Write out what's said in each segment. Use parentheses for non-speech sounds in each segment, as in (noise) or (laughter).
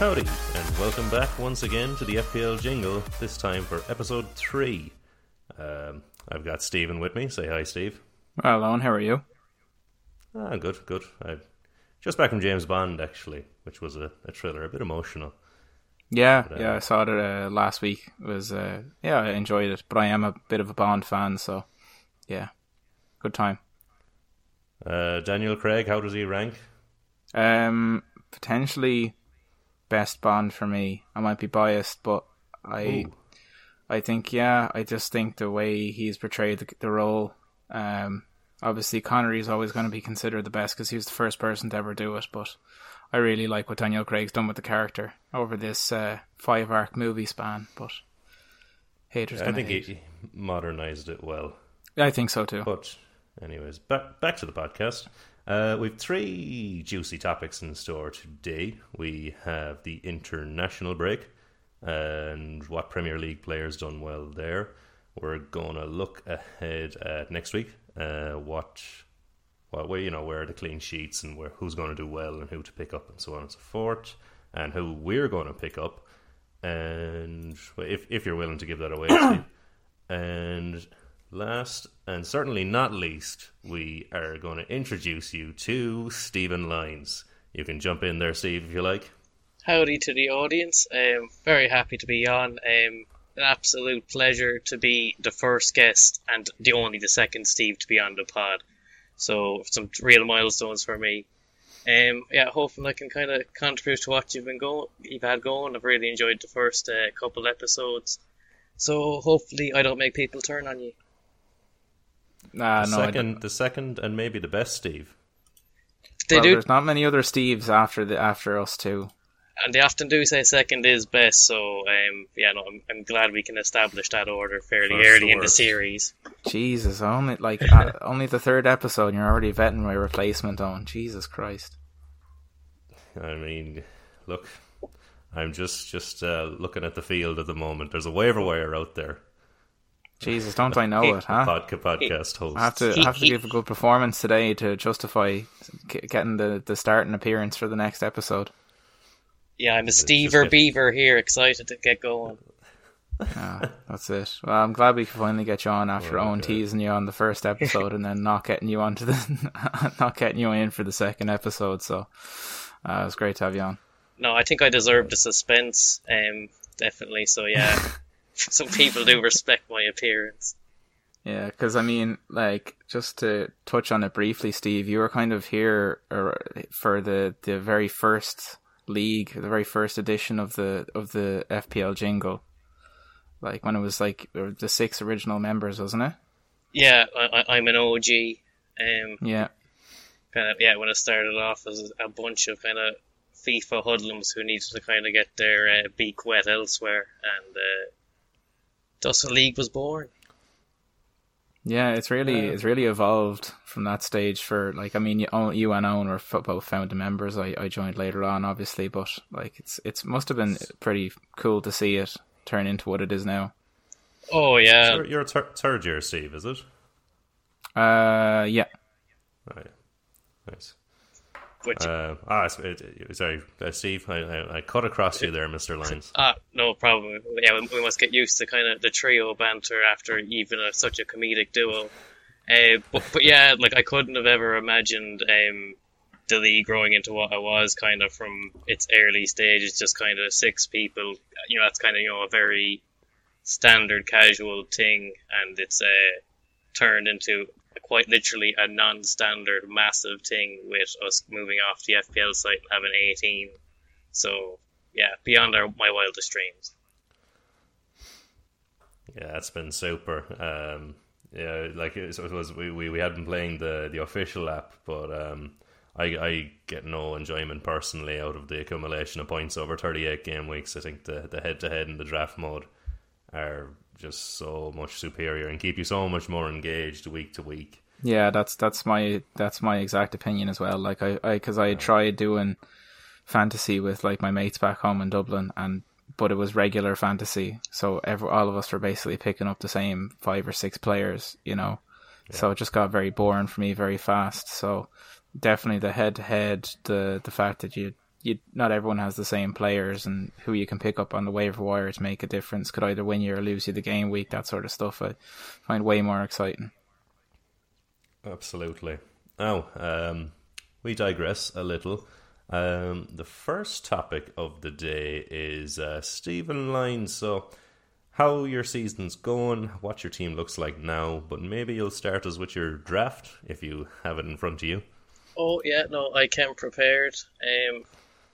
Howdy, and welcome back once again to the FPL Jingle, this time for episode 3. Um, I've got Stephen with me. Say hi, Steve. Well, Owen, how are you? Ah, good, good. I just back from James Bond, actually, which was a, a thriller, a bit emotional. Yeah, But, uh, yeah, I saw it uh, last week. It was uh, yeah, I enjoyed it, but I am a bit of a Bond fan, so yeah, good time. Uh, Daniel Craig, how does he rank? Um, potentially best Bond for me. I might be biased, but I Ooh. I think yeah, I just think the way he's portrayed the, the role. Um, obviously Connery is always going to be considered the best because he was the first person to ever do it, but. I really like what Daniel Craig's done with the character over this uh, five arc movie span, but haters. I think hate. he modernized it well. I think so too. But, anyways, back back to the podcast. Uh, we've three juicy topics in store today. We have the international break and what Premier League players done well there. We're gonna look ahead at next week. Uh, what, what, where you know where are the clean sheets and where who's going to do well and who to pick up and so on and so forth, and who we're going to pick up. And if if you're willing to give that away. (clears throat) And last and certainly not least, we are going to introduce you to Stephen Lyons. You can jump in there, Steve, if you like. Howdy to the audience. Um, very happy to be on. Um, an absolute pleasure to be the first guest and the only the second Steve to be on the pod. So some real milestones for me. Um, yeah, hoping I can kind of contribute to what you've been going, you've had going. I've really enjoyed the first uh, couple episodes. So hopefully I don't make people turn on you. Nah, the no, second, the second, and maybe the best Steve. They well, do, There's not many other Steves after the after us too. and they often do say second is best. So um, yeah, no, I'm, I'm glad we can establish that order fairly First early to in the series. Jesus, only like (laughs) uh, only the third episode, and you're already vetting my replacement on. Jesus Christ. I mean, look, I'm just just uh, looking at the field at the moment. There's a waiver wire out there. Jesus, don't I know it, huh? Podca- podcast host. I have to He- have to give a good performance today to justify getting the the starting appearance for the next episode. Yeah, I'm a just Stever get- Beaver here, excited to get going. Ah, that's it. Well, I'm glad we could finally get you on after Oh, Owen God. teasing you on the first episode and then not getting you onto the (laughs) not getting you in for the second episode. So uh, it was great to have you on. No, I think I deserve the suspense, um, definitely. So yeah, (laughs) (laughs) some people do respect my appearance. Yeah, because I mean, like, just to touch on it briefly, Steve, you were kind of here for the the very first league, the very first edition of the of the FPL jingle, like when it was like the six original members, wasn't it? Yeah, I, I, I'm an OG. Um, Yeah, kind of yeah. When it started off as a bunch of kind of FIFA hoodlums who needed to kind of get their uh, beak wet elsewhere, and uh, thus the league was born. yeah, it's really it's really evolved from that stage. For like, I mean, you, you and Owen were f- both founding members. I, I joined later on, obviously, but like, it's it's must have been pretty cool to see it turn into what it is now. Oh yeah, You're, you're a thir- third year, Steve, is it? Uh, yeah. Yeah. Nice. Which Uh, ah, sorry, uh, Steve. I, I, I cut across you there, Mister Lyons. (laughs) Ah, no problem. Yeah, we, we must get used to kind of the trio banter after even a, such a comedic duo. Uh, but, but yeah, like I couldn't have ever imagined um, the league growing into what I was kind of from its early stages, just kind of six people. You know, that's kind of you know a very standard casual thing, and it's uh, turned into quite literally a non-standard massive thing with us moving off the FPL site and having 18. So yeah, beyond our, my wildest dreams. Yeah, it's been super. Um, yeah, like it was, we, we, we had been playing the, the official app, but um, I I get no enjoyment personally out of the accumulation of points over thirty eight game weeks. I think the the head to head and the draft mode are just so much superior and keep you so much more engaged week to week. Yeah, that's that's my that's my exact opinion as well. Like I, I because I tried doing fantasy with like my mates back home in Dublin, and but it was regular fantasy, so every, all of us were basically picking up the same five or six players, you know. So it just got very boring for me very fast. So definitely the head to head, the the fact that you you not everyone has the same players, and who you can pick up on the waiver wire to make a difference could either win you or lose you the game week. That sort of stuff I find way more exciting. Absolutely. Now, um, we digress a little. Um, the first topic of the day is uh, Stephen Lyons. So, how your season's going, what your team looks like now, but maybe you'll start us with your draft if you have it in front of you. Oh yeah, no, I came prepared. Um,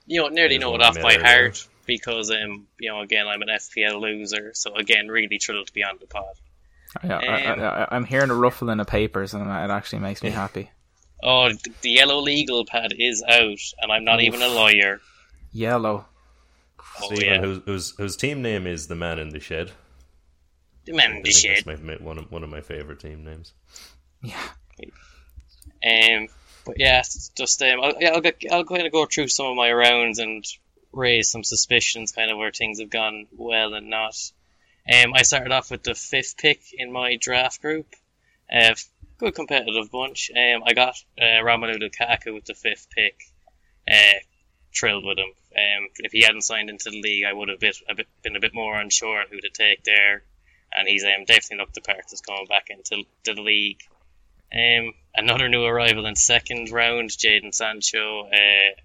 you know, nearly know it off by heart because um, you know, again, I'm an FPL loser, so again, really thrilled to be on the pod. Yeah, um, I, am hearing a ruffle in the papers, and it actually makes me (laughs) happy. Oh, the yellow legal pad is out, and I'm not Oof. even a lawyer. Yellow. Oh, Stephen, yeah. whose, whose, whose team name is the Man in the Shed. The Man in the Shed. That's my, one of one of my favorite team names. Yeah. Um, but yeah, just um, I'll, I'll, get, I'll kind of go through some of my rounds and raise some suspicions, kind of where things have gone well and not. Um, I started off with the fifth pick in my draft group. Uh, good competitive bunch. Um, I got uh, Romelu Lukaku with the fifth pick. Uh, thrilled with him. Um, if he hadn't signed into the league, I would have bit, a bit, been a bit more unsure on who to take there. And he's um, definitely looked the part that's coming back into the league. Um, another new arrival in second round, Jadon Sancho. Uh,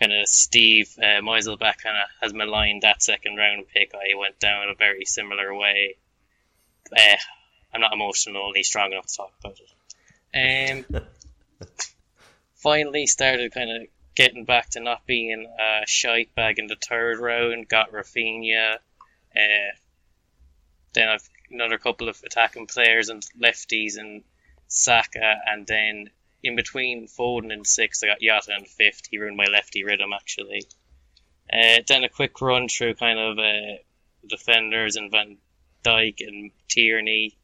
kind of Steve uh, Meiselbach kind of has maligned that second round pick. I went down in a very similar way. Uh, I'm not emotionally strong enough to talk about it. Um, (laughs) finally started kind of getting back to not being a shite bag in the third round. Got Rafinha. Uh, then I've another couple of attacking players and lefties and Saka, and then in between Foden and sixth, I got Jota in fifth. He ruined my lefty rhythm actually. Uh, then a quick run through kind of uh, defenders and Van Dijk and Tierney.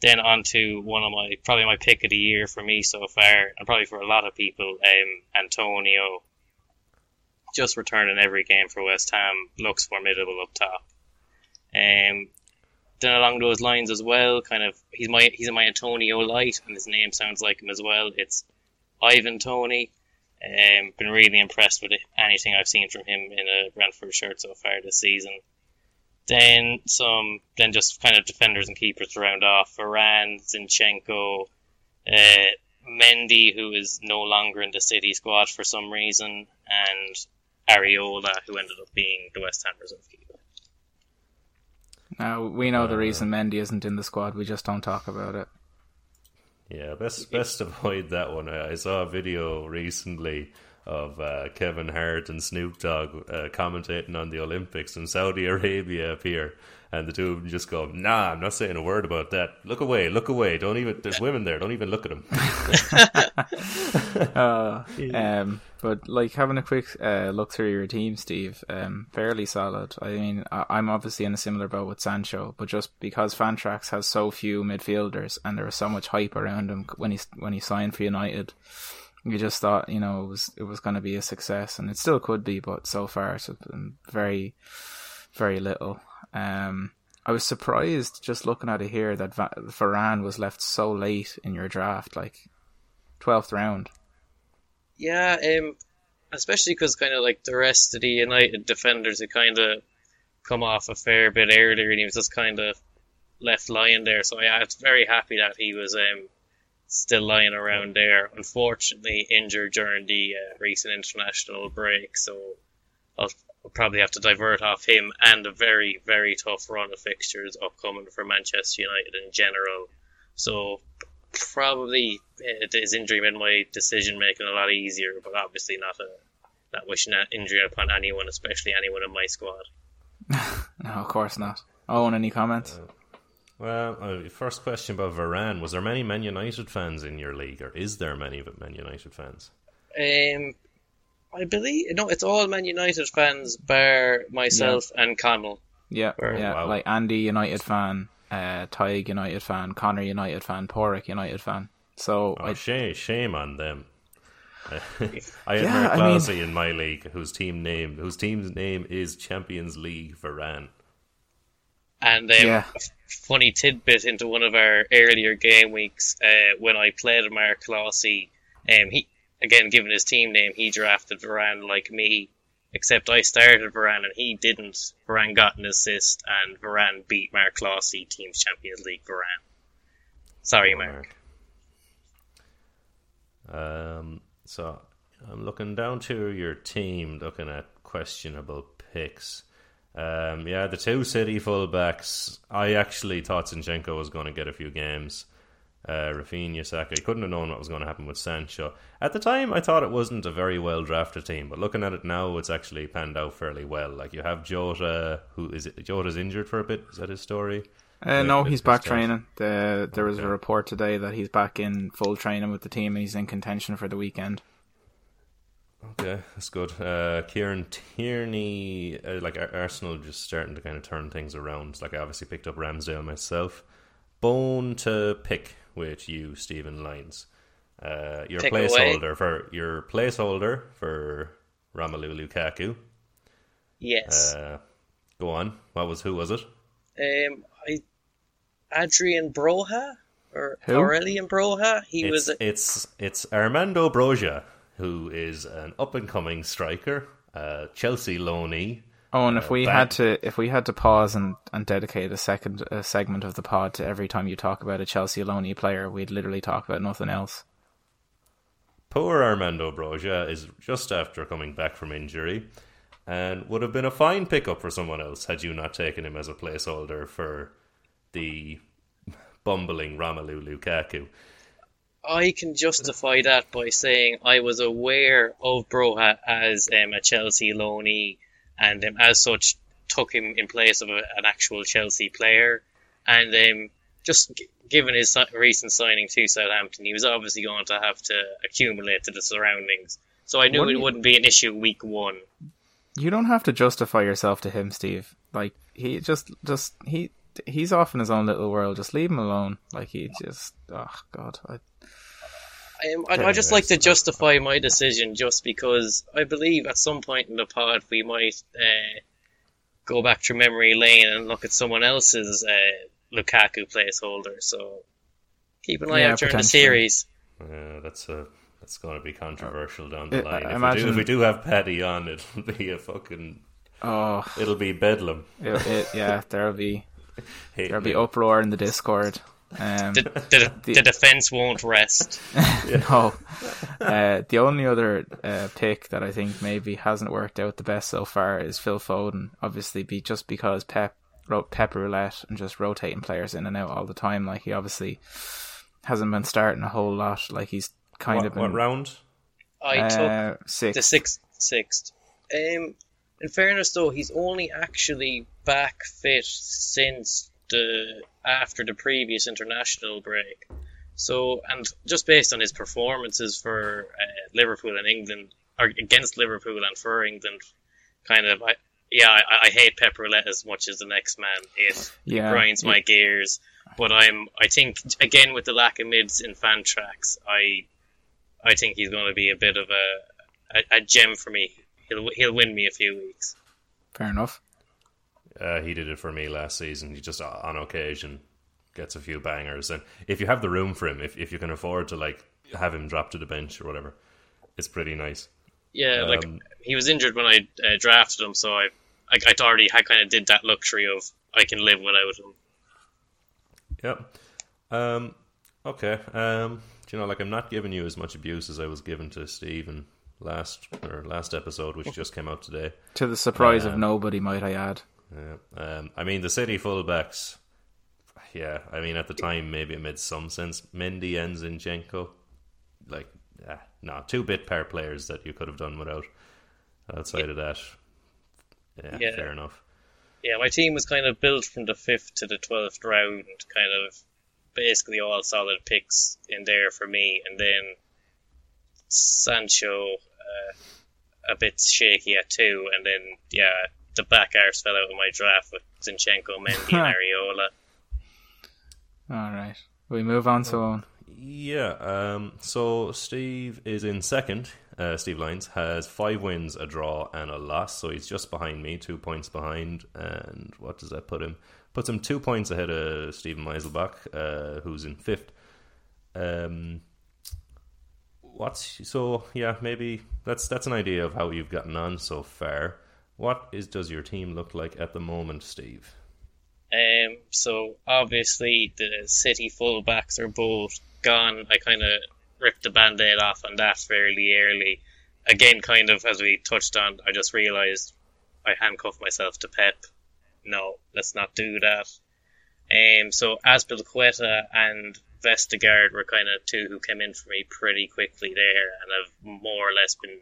Then on to one of my probably my pick of the year for me so far, and probably for a lot of people, um, Antonio. Just returning every game for West Ham, looks formidable up top. Um, then along those lines as well, kind of he's my he's my Antonio light, and his name sounds like him as well. It's Ivan Toney. Um, been really impressed with anything I've seen from him in a Brentford shirt so far this season. Then some, then just kind of defenders and keepers to round off. Varane, Zinchenko, uh, Mendy, who is no longer in the City squad for some reason, and Areola, who ended up being the West Ham reserve keeper. Uh, we know uh, the reason Mendy isn't in the squad. We just don't talk about it. Yeah, best best avoid that one. I saw a video recently of uh, Kevin Hart and Snoop Dogg uh, commentating on the Olympics, and Saudi Arabia appear, and the two of them just go, "Nah, I'm not saying a word about that. Look away, look away. Don't even. There's women there. Don't even look at them." (laughs) uh, um, but like having a quick uh, look through your team, Steve, um, fairly solid. I mean, I- am obviously in a similar boat with Sancho, but just because Fantrax has so few midfielders and there was so much hype around him when he when he signed for United, we just thought you know it was it was going to be a success, and it still could be, but so far it's been very very little. Um, I was surprised just looking at it here that Varane was left so late in your draft, like twelfth round. Yeah, um, especially because kind of like the rest of the United defenders had kind of come off a fair bit earlier, and he was just kind of left lying there. So I, I was very happy that he was um, still lying around there. Unfortunately, injured during the uh, recent international break, so I'll, I'll, probably have to divert off him and a very, very tough run of fixtures upcoming for Manchester United in general. So probably uh, his injury made my decision making a lot easier, but obviously not a not wishing that injury upon anyone, especially anyone in my squad. (laughs) no, of course not. Owen, any comments? Uh, well, uh, first question about Varane: Was there many Man United fans in your league, or is there many of the Man United fans? Um, I believe no, it's all Man United fans, bar myself yeah. and Connell. Yeah, yeah, wow. like Andy United fan, uh, Tig United fan, Connor United fan, Porrick United fan. So oh, I, shame, shame on them. (laughs) I had yeah, Klause I mean, in my league, whose team name, whose team's name is Champions League Varane. And um, yeah. funny tidbit into one of our earlier game weeks uh, when I played Mark Klause, um, he again, given his team name, he drafted Varane like me. Except I started Varane and he didn't. Varane got an assist and Varane beat Mark Clossey, Teams Champions League Varane. Sorry, Mark. Um, so I'm looking down to your team, looking at questionable picks. Um, yeah, the two City fullbacks. I actually thought Zinchenko was going to get a few games. Uh, Rafinha, Saka. You couldn't have known what was going to happen with Sancho. At the time, I thought it wasn't a very well drafted team, but looking at it now, it's actually panned out fairly well. Like you have Jota, who is it? Jota's injured for a bit. Is that his story? Uh, no, he's back training. The, there was a report today that he's back in full training with the team and he's in contention for the weekend. Okay, that's good. Uh, Kieran Tierney, uh, like Arsenal, just starting to kind of turn things around. Like I obviously picked up Ramsdale myself. Bone to pick with you, Stephen Lyons. Uh, your Take placeholder for your placeholder for Romelu Lukaku. Yes. Uh, go on. What was who was it? Um, I Adrian Broja or who? Aurelian Broja. He it's, was. A- it's it's Armando Broja who is an up and coming striker, uh, Chelsea loanee. Oh, and if uh, we had to, if we had to pause and, and dedicate a second a segment of the pod to every time you talk about a Chelsea loanee player, we'd literally talk about nothing else. Poor Armando Broja is just after coming back from injury, and would have been a fine pickup for someone else had you not taken him as a placeholder for the bumbling Romelu Lukaku. I can justify that by saying I was aware of Broja as um, a Chelsea loanee, and um, as such took him in place of a, an actual Chelsea player. And um, just g- given his recent signing to Southampton, he was obviously going to have to accumulate to the surroundings. So I knew what it wouldn't be an issue week one. You don't have to justify yourself to him, Steve. Like he just, just he, he's off in his own little world. Just leave him alone. Like he just, oh god, I, I, I, I just like to justify my decision just because I believe at some point in the pod we might uh, go back through memory lane and look at someone else's uh, Lukaku placeholder. So keep an eye yeah, out during the series. Yeah, that's a that's going to be controversial down the line. If, imagine... we do, if we do have Paddy on, it'll be a fucking. Oh, it'll be bedlam. It, it, yeah, there'll be (laughs) there'll be uproar in the Discord. Um, the, the, the, the, defense won't rest. (laughs) no. Uh, the only other uh, pick that I think maybe hasn't worked out the best so far is Phil Foden. Obviously, be just because Pep wrote Pep roulette and just rotating players in and out all the time. Like he obviously hasn't been starting a whole lot. Like he's kind what, of been. What round? I uh, took sixth. the sixth. Sixth. Um, in fairness, though, he's only actually back fit since the after the previous international break. So, and just based on his performances for uh, Liverpool and England, or against Liverpool and for England, kind of, I, yeah, I, I hate Pep Roulette as much as the next man. It yeah, grinds my gears. But I'm, I think, again with the lack of mids in Fantrax, I, I think he's going to be a bit of a, a, a gem for me. He'll, he'll win me a few weeks. Fair enough. Uh, he did it for me last season. He just uh, on occasion gets a few bangers, and if you have the room for him, if if you can afford to like have him drop to the bench or whatever, it's pretty nice. Yeah, um, like he was injured when I uh, drafted him, so I I, I already I kind of did that luxury of I can live without him. Yep. Um. Okay. Um. You know, like I'm not giving you as much abuse as I was given to Stephen last or last episode, which just came out today. To the surprise um, of nobody, might I add. Yeah. Um, I mean, the City fullbacks. Yeah, I mean, at the time, maybe it made some sense. Mendy and Zinchenko, like, yeah, no, two bit pair players that you could have done without. Outside yeah. of that, yeah, yeah, fair enough. Yeah, my team was kind of built from the fifth to the twelfth round, kind of basically all solid picks in there for me, and then Sancho uh, a bit shaky at two, and then yeah, the back arse fell out of my draft with Zinchenko, Mendy, and (laughs) Areola. All right, we move on to on. Yeah, um, so Steve is in second. Uh, Steve Lyons has five wins, a draw, and a loss. So he's just behind me, two points behind. And what does that put him? Puts him two points ahead of Steven Meiselbach, uh, who's in fifth. Um, what's so yeah maybe that's that's an idea of how you've gotten on so far. What is does your team look like at the moment, Steve? Um, so obviously the City fullbacks are both gone. I kind of ripped the band-aid off on that fairly early. Again, kind of as we touched on, I just realised I handcuffed myself to Pep. No, let's not do that. Um, so Azpilicueta and Vestergaard were kind of two who came in for me pretty quickly there and have more or less been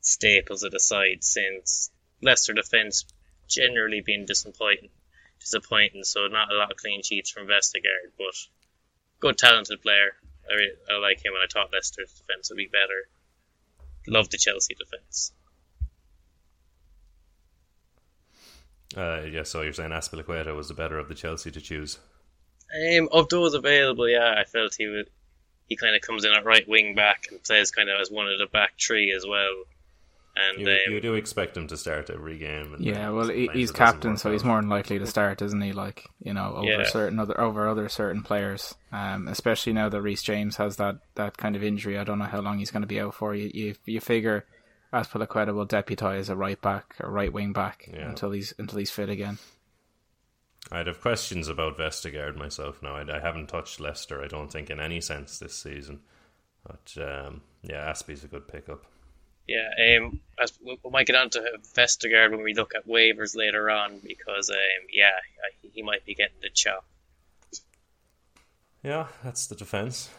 staples of the side since Leicester defence generally been disappointing. Disappointing, so not a lot of clean sheets from Vestergaard, but good talented player. I, really, I like him, and I thought Leicester's defence would be better. Love the Chelsea defence. Uh, yeah, so you're saying Azpilicueta was the better of the Chelsea to choose? Um, of those available, yeah, I felt he would. He kind of comes in at right wing back and plays kind of as one of the back three as well. And you, um, you do expect him to start every game. And Yeah, well, he, he's captain, work so he's more than likely to start, isn't he? Like you know, over Yeah. certain other over other certain players, um, especially now that Reece James has that, that kind of injury. I don't know how long he's going to be out for. You you, you figure Azpilicueta will deputise a right back or right wing back Yeah. until he's until he's fit again. I'd have questions about Vestergaard myself now. I, I haven't touched Leicester, I don't think, in any sense this season. But um, yeah, Aspie's a good pickup. Yeah, um, as we we might get on to Vestergaard when we look at waivers later on because, um, yeah, he might be getting the chop. Yeah, that's the defence.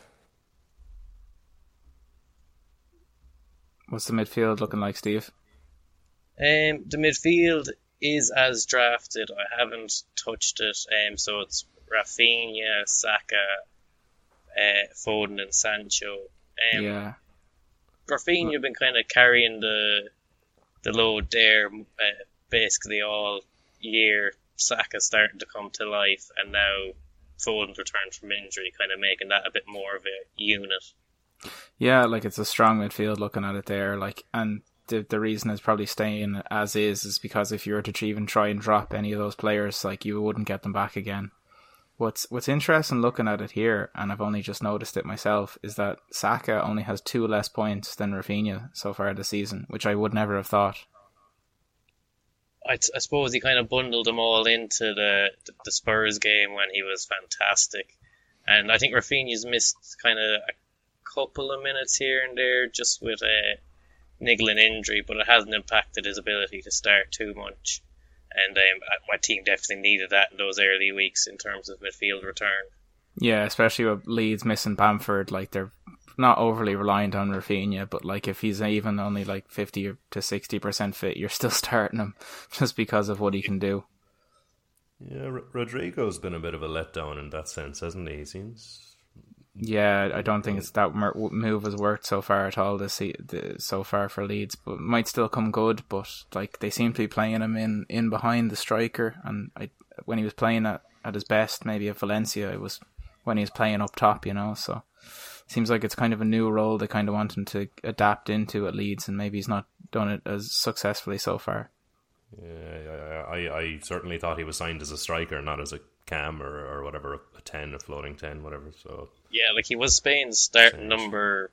What's the midfield looking like, Steve? Um, the midfield is as drafted. I haven't touched it. Um, so it's Rafinha, Saka, uh, Foden, and Sancho. Um, yeah, Rafinha been kind of carrying the the load there uh, basically all year. Saka starting to come to life, and now Foden's returned from injury, kind of making that a bit more of a unit. yeah, like it's a strong midfield looking at it there. Like, and the the reason it's probably staying as is is because if you were to even try and drop any of those players, like you wouldn't get them back again. What's what's interesting looking at it here, and I've only just noticed it myself, is that Saka only has two less points than Rafinha so far this season, which I would never have thought. I, I suppose he kind of bundled them all into the the Spurs game when he was fantastic, and I think Rafinha's missed kind of a couple of minutes here and there just with a niggling injury, but it hasn't impacted his ability to start too much. And um, my team definitely needed that in those early weeks in terms of midfield return. Yeah, especially with Leeds missing Bamford, like they're not overly reliant on Rafinha, but like if he's even only like fifty to sixty percent fit, you're still (laughs) starting him just because of what he can do. Yeah, R- Rodrigo's been a bit of a letdown in that sense, hasn't he? He seems. Yeah, I don't think it's that move has worked so far at all this so far for Leeds, but might still come good. But like they seem to be playing him in, in behind the striker, and I when he was playing at, at his best, maybe at Valencia, it was when he was playing up top, you know. So seems like it's kind of a new role they kind of want him to adapt into at Leeds, and maybe he's not done it as successfully so far. Yeah, I, I, I certainly thought he was signed as a striker, not as a cam or, or whatever, a 10, a floating 10, whatever. So, Yeah, like he was Spain's starting number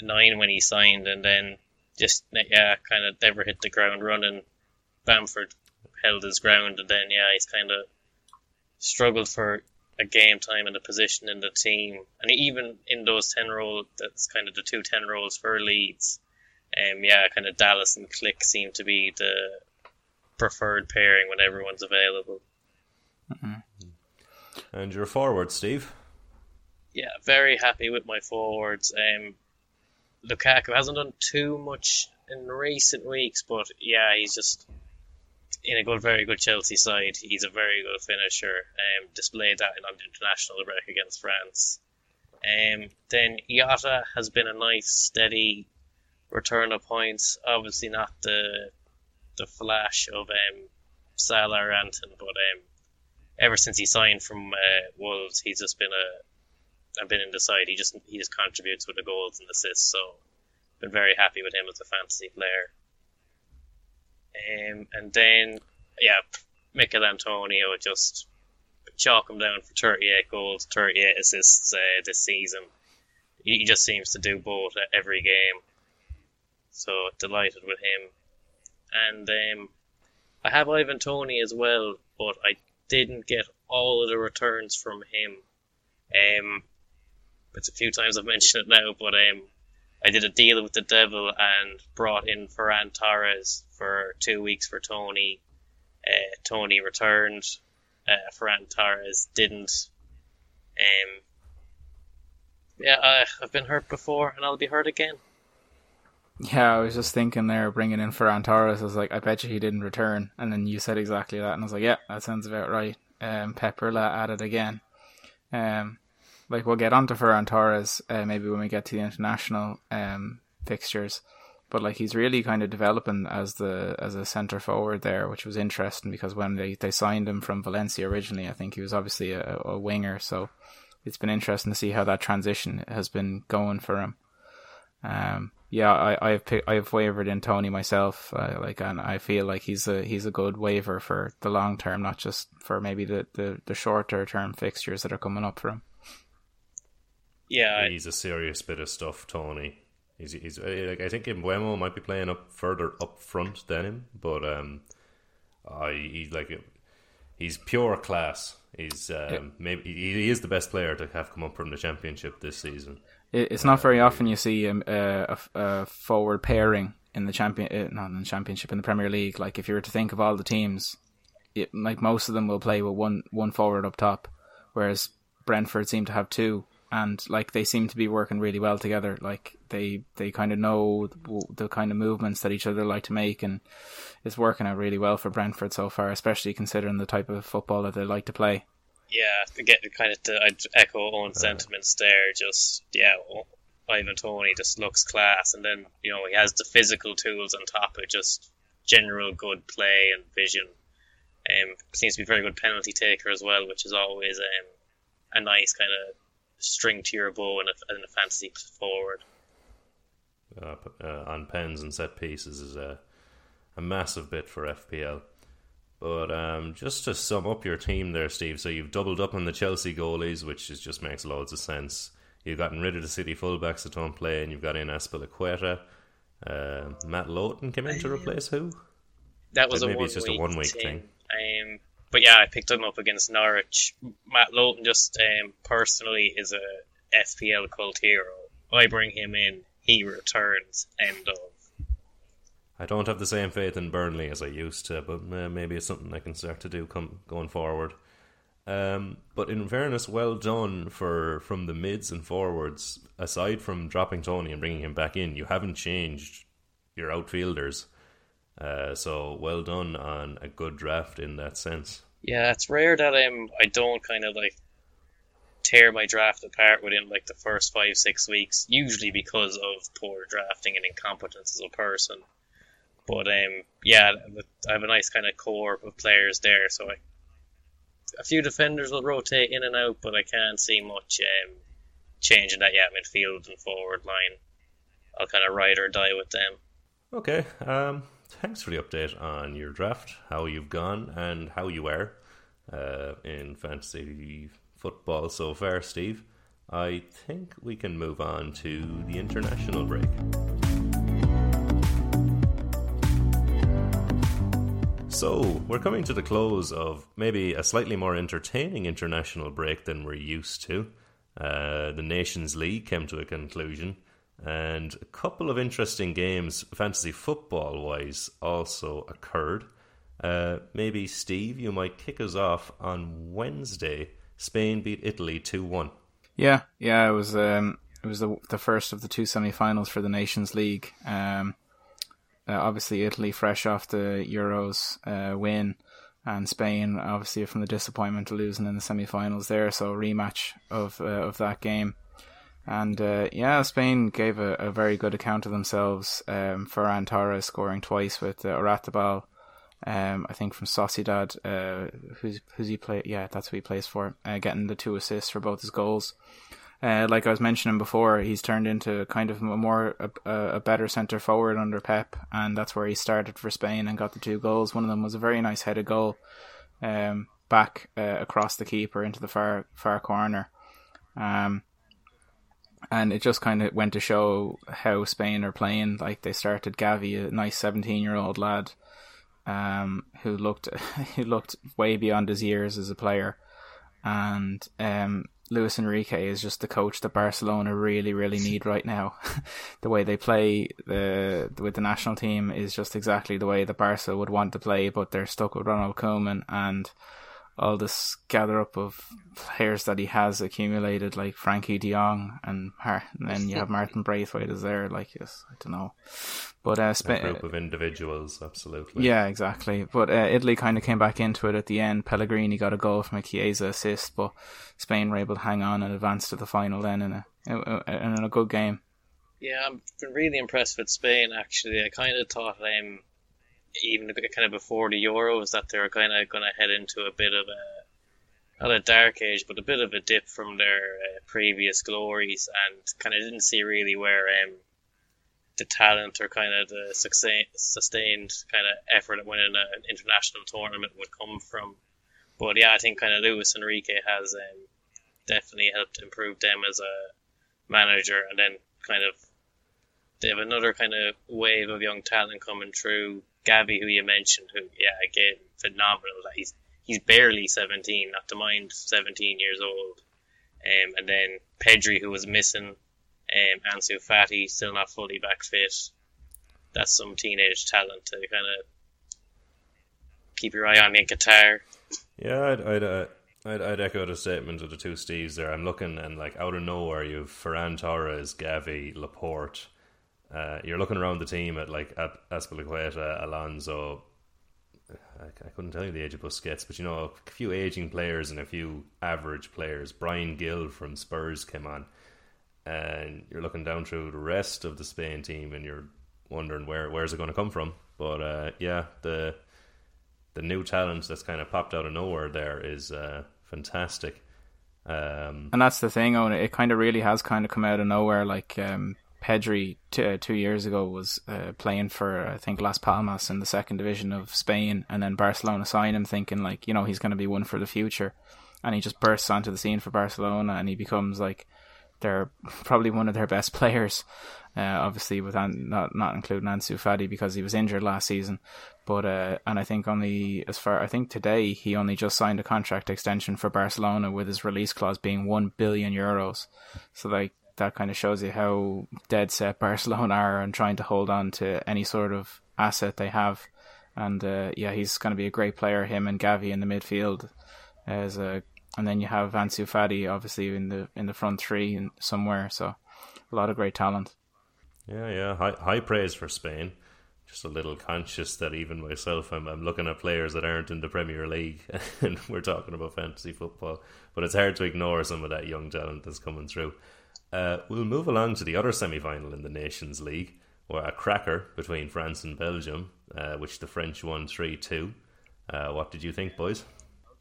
nine when he signed, and then just yeah, kind of never hit the ground running. Bamford held his ground, and then yeah, he's kind of struggled for a game time and a position in the team, and even in those ten roles, that's kind of the two ten roles for Leeds. Um, yeah, kind of Dallas and Klich seem to be the preferred pairing when everyone's available. and your forward, Steve. Yeah, very happy with my forwards. Um, Lukaku hasn't done too much in recent weeks, but yeah, he's just in a good, very good Chelsea side. He's a very good finisher. Um, displayed that on the international break against France. Um, then Jota has been a nice, steady return of points. Obviously, not the the flash of um, Salah or Anton, but um, ever since he signed from uh, Wolves, he's just been a I've been in the side. He just he just contributes with the goals and assists. So been very happy with him as a fantasy player. Um, and then yeah, Mikel Antonio just chalk him down for 38 goals, 38 assists uh, this season. he just seems to do both at every game. So delighted with him. And um, I have Ivan Toney as well, but I didn't get all of the returns from him. Um, it's a few times I've mentioned it now, but um, I did a deal with the devil and brought in Ferran Torres for two weeks for Toney. Uh, Toney returned. Uh, Ferran Torres didn't. Um, yeah, I, I've been hurt before, and I'll be hurt again. Yeah, I was just thinking there, bringing in Ferran Torres. I was like, I bet you he didn't return. And then you said exactly that. And I was like, yeah, that sounds about right. Um, Pepperla added again. Um, like, we'll get on to Ferran Torres uh, maybe when we get to the international um, fixtures. But like he's really kind of developing as the as a centre forward there, which was interesting because when they, they signed him from Valencia originally, I think he was obviously a, a winger. So it's been interesting to see how that transition has been going for him. Um, yeah, I I've pick, I've wavered in Toney myself, uh, like, and I feel like he's a he's a good waiver for the long term, not just for maybe the, the, the shorter term fixtures that are coming up for him. Yeah, he's a serious bit of stuff, Toney. He's, he's like I think Mbeumo might be playing up further up front than him, but um, I he like he's pure class. He's um, yeah. maybe he is the best player to have come up from the championship this season. It's not very often you see a, a, a forward pairing in the champion, uh, not in the championship in the Premier League. Like if you were to think of all the teams, it, like most of them will play with one one forward up top, whereas Brentford seem to have two, and like they seem to be working really well together. Like they they kind of know the, the kind of movements that each other like to make, and it's working out really well for Brentford so far, especially considering the type of football that they like to play yeah, to get kind of to I'd echo own sentiments there. Just yeah, Ivan Toney just looks class, and then you know he has the physical tools on top of just general good play and vision. Um, seems to be a very good penalty taker as well, which is always um, a nice kind of string to your bow and a, in a fantasy forward. Uh, uh, on pens and set pieces is a a massive bit for FPL. But um, just to sum up your team there, Steve, so you've doubled up on the Chelsea goalies, which is, just makes loads of sense. You've gotten rid of the City fullbacks that don't play, and you've got in Azpilicueta. Uh, Matt Lowton came in to replace who? That was maybe it's just a one week thing. thing. But yeah, I picked him up against Norwich. Matt Lowton just um, personally is a FPL cult hero. I bring him in, he returns. End of. I don't have the same faith in Burnley as I used to, but uh, maybe it's something I can start to do come going forward. Um, but in fairness, well done for from the mids and forwards. Aside from dropping Toney and bringing him back in, you haven't changed your outfielders. Uh, so well done on a good draft in that sense. Yeah, it's rare that um, I don't kind of like tear my draft apart within like the first five six weeks. Usually because of poor drafting and incompetence as a person. But um, yeah, I have a nice kind of core of players there, so I, a few defenders will rotate in and out, but I can't see much um, changing that yet. Midfield and forward line, I'll kind of ride or die with them. Okay. Um, thanks for the update on your draft, how you've gone, and how you are uh, in fantasy football so far, Steve. I think we can move on to the international break. So, we're coming to the close of maybe a slightly more entertaining international break than we're used to. Uh, the Nations League came to a conclusion, and a couple of interesting games, fantasy football wise, also occurred. Uh, maybe, Steve, you might kick us off on Wednesday. Spain beat Italy 2 1. Yeah, yeah, it was. Um, it was the the first of the two semi-finals for the Nations League. Um, uh, obviously, Italy fresh off the Euros uh, win, and Spain obviously from the disappointment of losing in the semi-finals there. So rematch of uh, of that game. And uh, yeah, Spain gave a, a, very good account of themselves. Um, Ferran Torres scoring twice with uh, um, I think from Sociedad. Uh, who's who's he play? Yeah, that's who he plays for. Uh, getting the two assists for both his goals. Uh, like I was mentioning before, he's turned into kind of a more a, a, better centre forward under Pep, and that's where he started for Spain and got the two goals. One of them was a very nice headed goal, um, back uh, across the keeper into the far far corner. Um, and it just kind of went to show how Spain are playing. Like they started Gavi, a nice seventeen-year-old lad, um, who looked (laughs) who looked way beyond his years as a player, and um, Luis Enrique is just the coach that Barcelona really, really need right now. (laughs) the way they play the with the national team is just exactly the way the Barca would want to play, but they're stuck with Ronald Koeman and all this gather up of players that he has accumulated, like Frenkie De Jong, and, and then you have Martin Braithwaite is there. Like, yes, I don't know, but uh, Sp- a group of individuals, absolutely. Yeah, exactly. But uh, Italy kind of came back into it at the end. Pellegrini got a goal from a Chiesa assist, but Spain were able to hang on and advance to the final then in a in a good game. Yeah, I've been really impressed with Spain. Actually, I kind of thought um, even kind of before the Euros that they were kind of going to head into a bit of a not a dark age, but a bit of a dip from their uh, previous glories, and kind of didn't see really where um, the talent or kind of the sustained, sustained kind of effort at winning a, an international tournament would come from. But yeah, I think kind of Luis Enrique has um, definitely helped improve them as a manager, and then kind of they have another kind of wave of young talent coming through. Gavi, who you mentioned, who yeah, again, phenomenal. He's he's barely 17, not to mind 17 years old. Um, and then Pedri, who was missing, um, Ansu Fati, still not fully back fit. That's some teenage talent to kind of keep your eye on in Qatar. Yeah, I'd I'd, uh, I'd, I'd echo the statement of the two Steves there. I'm looking and like out of nowhere, you've Ferran Torres, Gavi, Laporte uh, you're looking around the team at like Azpilicueta, Alonso. I, I, couldn't tell you the age of Busquets, but you know a few aging players and a few average players. Bryan Gil from Spurs came on, and you're looking down through the rest of the Spain team, and you're wondering where where's it going to come from. But uh, yeah, the the new talent that's kind of popped out of nowhere there is uh, fantastic. Um, and that's the thing, Owen. It kind of really has kind of come out of nowhere. Like um, Pedri t- uh, two years ago was uh, playing for I think Las Palmas in the second division of Spain, and then Barcelona signed him, thinking like you know he's going to be one for the future, and he just bursts onto the scene for Barcelona, and he becomes like they're (laughs) probably one of their best players. Uh, obviously, with An- not not including Ansu Fati because he was injured last season, but uh, and I think only as far I think today he only just signed a contract extension for Barcelona with his release clause being one billion euros. So like that kind of shows you how dead set (laughs) Barcelona are and trying to hold on to any sort of asset they have. And uh, yeah, he's going to be a great player. Him and Gavi in the midfield as a, and then you have Ansu obviously in the in the front three and somewhere. So a lot of great talent. Yeah, yeah, high high praise for Spain. Just a little conscious that even myself, I'm, I'm looking at players that aren't in the Premier League, (laughs) and we're talking about fantasy football. But it's hard to ignore some of that young talent that's coming through. Uh, we'll move along to the other semi final in the Nations League, where a cracker between France and Belgium, uh, which the French won 3 2. Uh, what did you think, boys?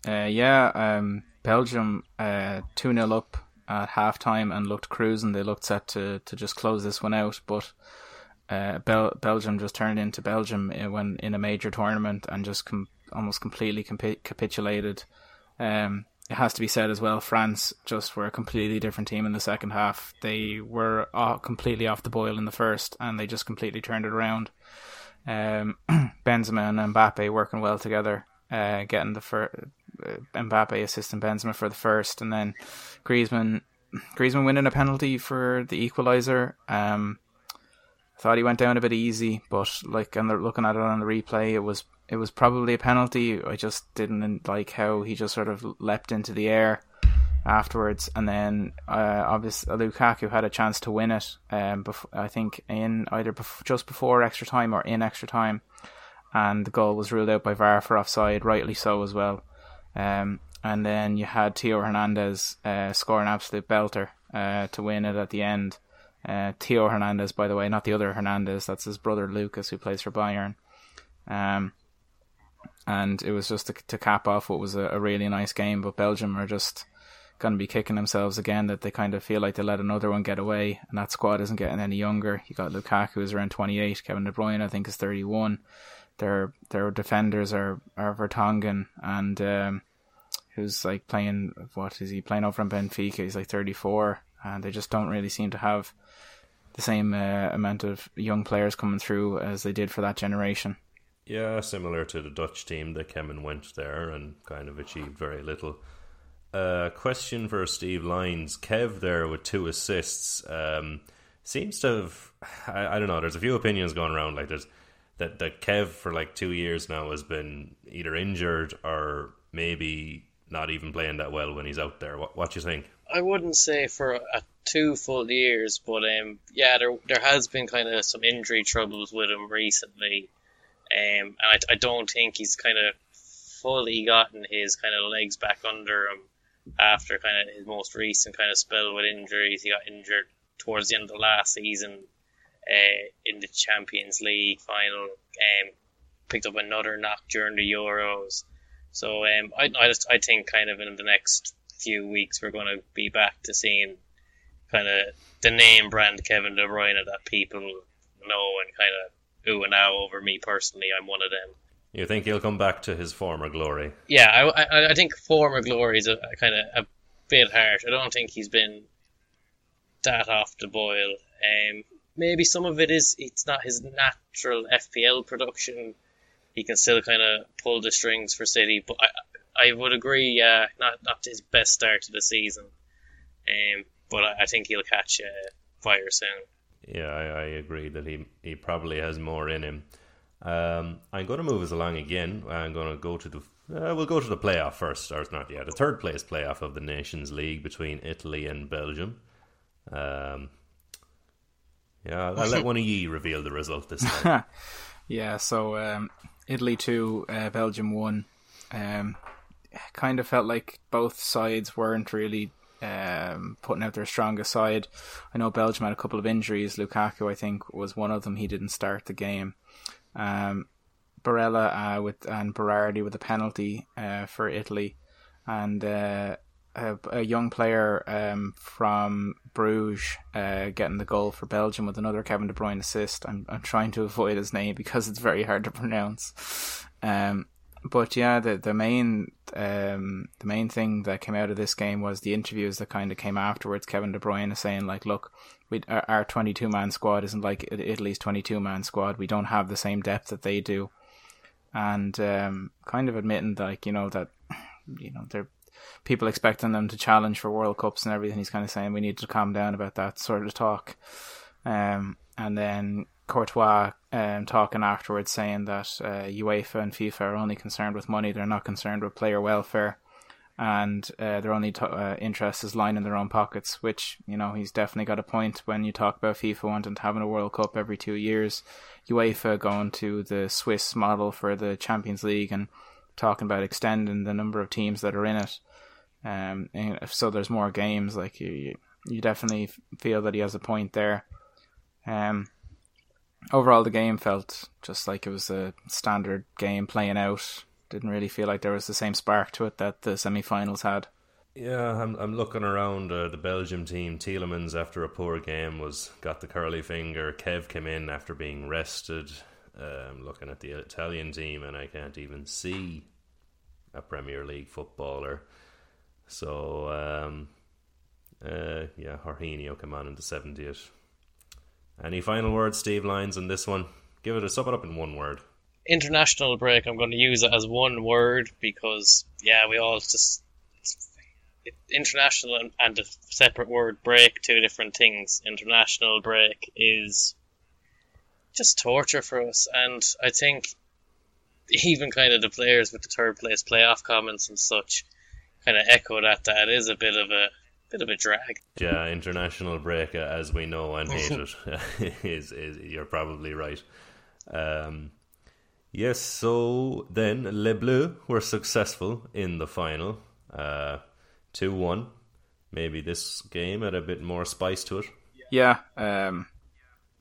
Uh, yeah, um, Belgium uh, 2 0 up at half time and looked cruising. They looked set to, to just close this one out, but Bel- Belgium just turned into Belgium when in a major tournament and just com- almost completely comp- capitulated. Um, it has to be said as well, France just were a completely different team in the second half. They were completely off the boil in the first, and they just completely turned it around. Um, (clears throat) Benzema and Mbappe working well together, uh, getting the fir- uh, Mbappe assisting Benzema for the first, and then Griezmann Griezmann winning a penalty for the equaliser. Um, thought he went down a bit easy, but like and looking at it on the replay, it was it was probably a penalty. I just didn't like how he just sort of leapt into the air afterwards, and then uh, obviously Lukaku had a chance to win it. Um, bef- I think in either bef- just before extra time or in extra time, and the goal was ruled out by VAR for offside, rightly so as well. Um, and then you had Theo Hernandez uh, score an absolute belter uh, to win it at the end. Uh, Theo Hernandez, by the way, not the other Hernandez. That's his brother Lucas, who plays for Bayern. Um, and it was just to, to cap off what was a, a, really nice game. But Belgium are just going to be kicking themselves again that they kind of feel like they let another one get away, and that squad isn't getting any younger. You got Lukaku, who's around 28. Kevin De Bruyne, I think, is 31. Their their defenders are are Vertonghen and um, who's like playing what is he playing over in Benfica? He's like 34. and they just don't really seem to have the same uh, amount of young players coming through as they did for that generation. Yeah, similar to the Dutch team that came and went there and kind of achieved very little. Uh, question for Steve Lyons. Kev there with two assists. Um, seems to have, I, I, don't know, there's a few opinions going around. Like there's that, that Kev for like two years now has been either injured or maybe not even playing that well when he's out there. What, what do you think? I wouldn't say for a two full years, but um, yeah, there there has been kind of some injury troubles with him recently, um, and I, I don't think he's kind of fully gotten his kind of legs back under him after kind of his most recent kind of spell with injuries. He got injured towards the end of the last season uh, in the Champions League final. Um, picked up another knock during the Euros. So um, I, I just I think kind of in the next few weeks we're going to be back to seeing kind of the name brand Kevin De Bruyne that people know and kind of ooh and ah over me personally. I'm one of them. You think he'll come back to his former glory? Yeah, I, I, I think former glory is a, a kind of a bit harsh. I don't think he's been that off the boil. Um, maybe some of it is it's not his natural FPL production. He can still kind of pull the strings for City, but I I would agree, yeah, not not his best start to the season. Um, but I, I think he'll catch uh, fire soon. Yeah, I, I, agree that he he probably has more in him. Um, I'm going to move us along again. I'm going to go to the uh, we'll go to the playoff first, or it's not yet. The third place playoff of the Nations League between Italy and Belgium. Um, yeah, I'll, I'll let one of ye reveal the result this time. (laughs) yeah, so um, Italy two, uh, Belgium one. Um, kind of felt like both sides weren't really um, putting out their strongest side. I know Belgium had a couple of injuries. Lukaku, I think, was one of them. He didn't start the game. Um, Barella uh, with and Berardi with a penalty uh, for Italy, and uh, a, a, young player um, from Bruges uh, getting the goal for Belgium with another Kevin De Bruyne assist. I'm I'm trying to avoid his name because it's very hard to pronounce. Um, but yeah, the the main um, the main thing that came out of this game was the interviews that kind of came afterwards. Kevin De Bruyne is saying like, "Look, we our twenty two man squad isn't like Italy's twenty two man squad. We don't have the same depth that they do," and um, kind of admitting like you know that you know they're people expecting them to challenge for World Cups and everything. He's kind of saying we need to calm down about that sort of talk. Um, and then Courtois um, talking afterwards saying that uh, UEFA and FIFA are only concerned with money, they're not concerned with player welfare, and uh, their only t- uh, interest is lining their own pockets. Which you know he's definitely got a point when you talk about FIFA wanting to having a World Cup every two years, UEFA going to the Swiss model for the Champions League and talking about extending the number of teams that are in it. Um, so there's more games. Like you, you definitely feel that he has a point there. Um, overall, the game felt just like it was a standard game playing out. Didn't really feel like there was the same spark to it that the semi-finals had. Yeah, I'm I'm looking around uh, the Belgium team. Tielemans, after a poor game, was got the curly finger. Kev came in after being rested. Um, looking at the Italian team, and I can't even see a Premier League footballer. So, um, uh, yeah, Jorginho came on in the 70th. Any final words, Steve Lyons, on this one? Give it a sum it up in one word. International break. I'm going to use it as one word because, yeah, we all just international and, and a separate word break two different things. International break is just torture for us, and I think even kind of the players with the third place playoff comments and such kind of echo that. That is a bit of a bit of a drag. Yeah, international break, uh, as we know and hate (laughs) it, (laughs) is, is you're probably right. Um, yes, so then Le Bleu were successful in the final, uh, two uh, one. Maybe this game had a bit more spice to it. Yeah, um,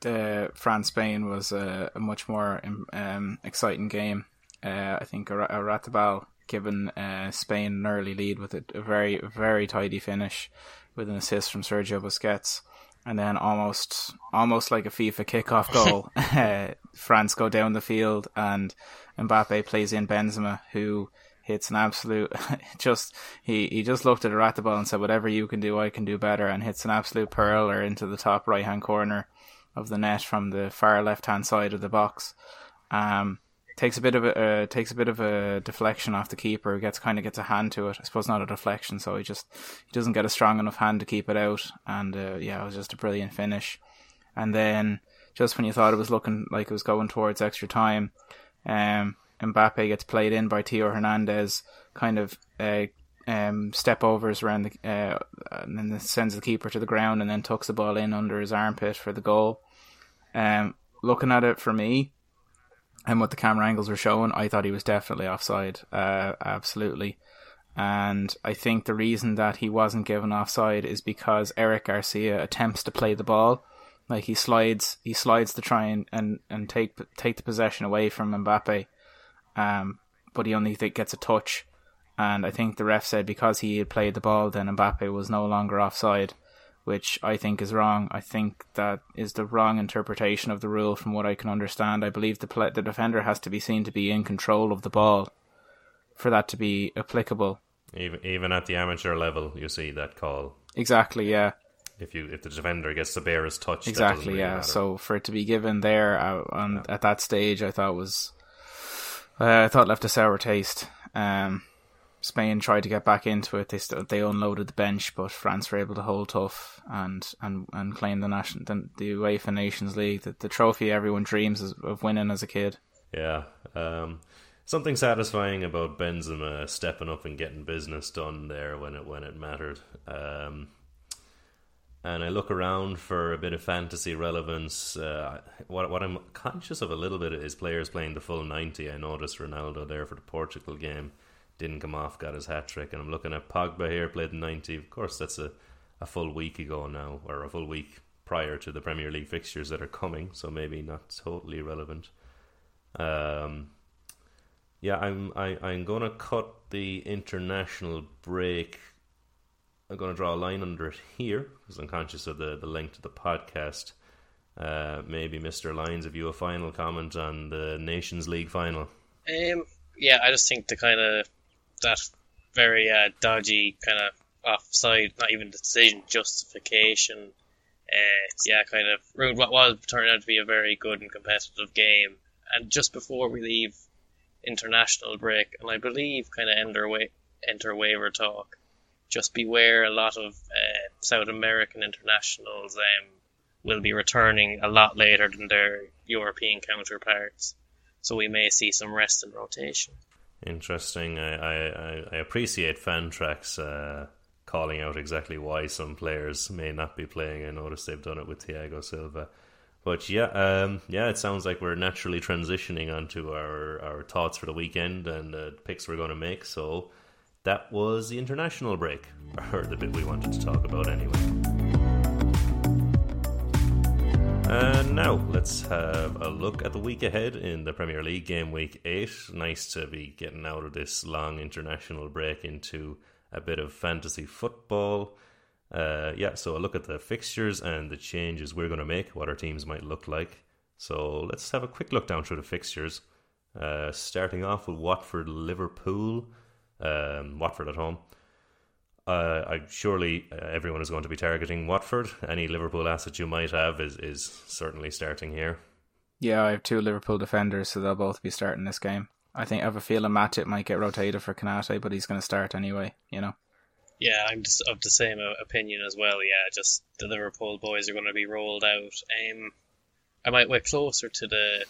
the France Spain was a, a, much more um, exciting game. Uh, I think Oyarzabal given uh, Spain an early lead with a, a, very, very tidy finish with an assist from Sergio Busquets. And then almost, almost like a FIFA kickoff (laughs) goal, uh, France go down the field and Mbappe plays in Benzema, who hits an absolute (laughs) just he he just looked at her at the ball and said, "Whatever you can do, I can do better," and hits an absolute pearler into the top right hand corner of the net from the far left hand side of the box. Um, takes a bit of a uh, takes a bit of a deflection off the keeper. Gets kind of gets a hand to it. I suppose not a deflection, so he just he doesn't get a strong enough hand to keep it out. And uh, yeah, it was just a brilliant finish. And then just when you thought it was looking like it was going towards extra time, um, Mbappe gets played in by Theo Hernandez, kind of uh, um, step overs around the, uh, and then sends the keeper to the ground and then tucks the ball in under his armpit for the goal. Um, looking at it for me, and what the camera angles were showing, I thought he was definitely offside. Uh, absolutely. And I think the reason that he wasn't given offside is because Eric Garcia attempts to play the ball. Like he slides, he slides to try and, and, and take take the possession away from Mbappe, um, but he only gets a touch. And I think the ref said because he had played the ball, then Mbappe was no longer offside which I think is wrong. I think that is the wrong interpretation of the rule from what I can understand. I believe the play- the defender has to be seen to be in control of the ball for that to be applicable. Even even at the amateur level, you see that call. Exactly, yeah. If you if the defender gets the his touch, exactly, really yeah. Matter. So for it to be given there uh, on at that stage, I thought was uh, I thought left a sour taste. Um, Spain tried to get back into it. They st- they unloaded the bench, but France were able to hold tough and and, and claim the national the, the UEFA Nations League, the, the trophy everyone dreams of winning as a kid. Yeah, um, something satisfying about Benzema stepping up and getting business done there when it when it mattered. Um, and I look around for a bit of fantasy relevance. Uh, what what I'm conscious of a little bit is players playing the full ninety. I noticed Ronaldo there for the Portugal game didn't come off, got his hat trick. And I'm looking at Pogba here, played 90. Of course, that's a, a full week ago now, or a full week prior to the Premier League fixtures that are coming, so maybe not totally relevant. Um, yeah, I'm I, I'm gonna cut the international break. I'm gonna draw a line under it here because I'm conscious of the, the length of the podcast. Uh, maybe Mr. Lyons, have you a final comment on the Nations League final? Um, yeah, I just think the kind of that very uh, dodgy kind of offside, not even decision, justification. Uh, yeah, kind of ruined what was turned out to be a very good and competitive game. And just before we leave international break, and I believe kind of enter wa- enter waiver talk, just beware a lot of uh, South American internationals um, will be returning a lot later than their European counterparts, so we may see some rest and rotation. Interesting. I, I, I appreciate Fantrax uh, calling out exactly why some players may not be playing. I noticed they've done it with Thiago Silva. But yeah, um, yeah, it sounds like we're naturally transitioning onto our, our thoughts for the weekend and the picks we're going to make. So that was the international break, or the bit we wanted to talk about anyway. And now let's have a look at the week ahead in the Premier League game week 8. Nice to be getting out of this long international break into a bit of fantasy football. Uh, yeah, so a look at the fixtures and the changes we're going to make, what our teams might look like. So let's have a quick look down through the fixtures. Uh, starting off with Watford Liverpool. Um, Watford at home. Uh, I surely uh, everyone is going to be targeting Watford. Any Liverpool assets you might have is is certainly starting here. Yeah, I have two Liverpool defenders, so they'll both be starting this game. I think I have a feeling Matip might get rotated for Konate, but he's going to start anyway. You know. Yeah, I'm just of the same opinion as well. Yeah, just the Liverpool boys are going to be rolled out. Um, I might wait closer to the,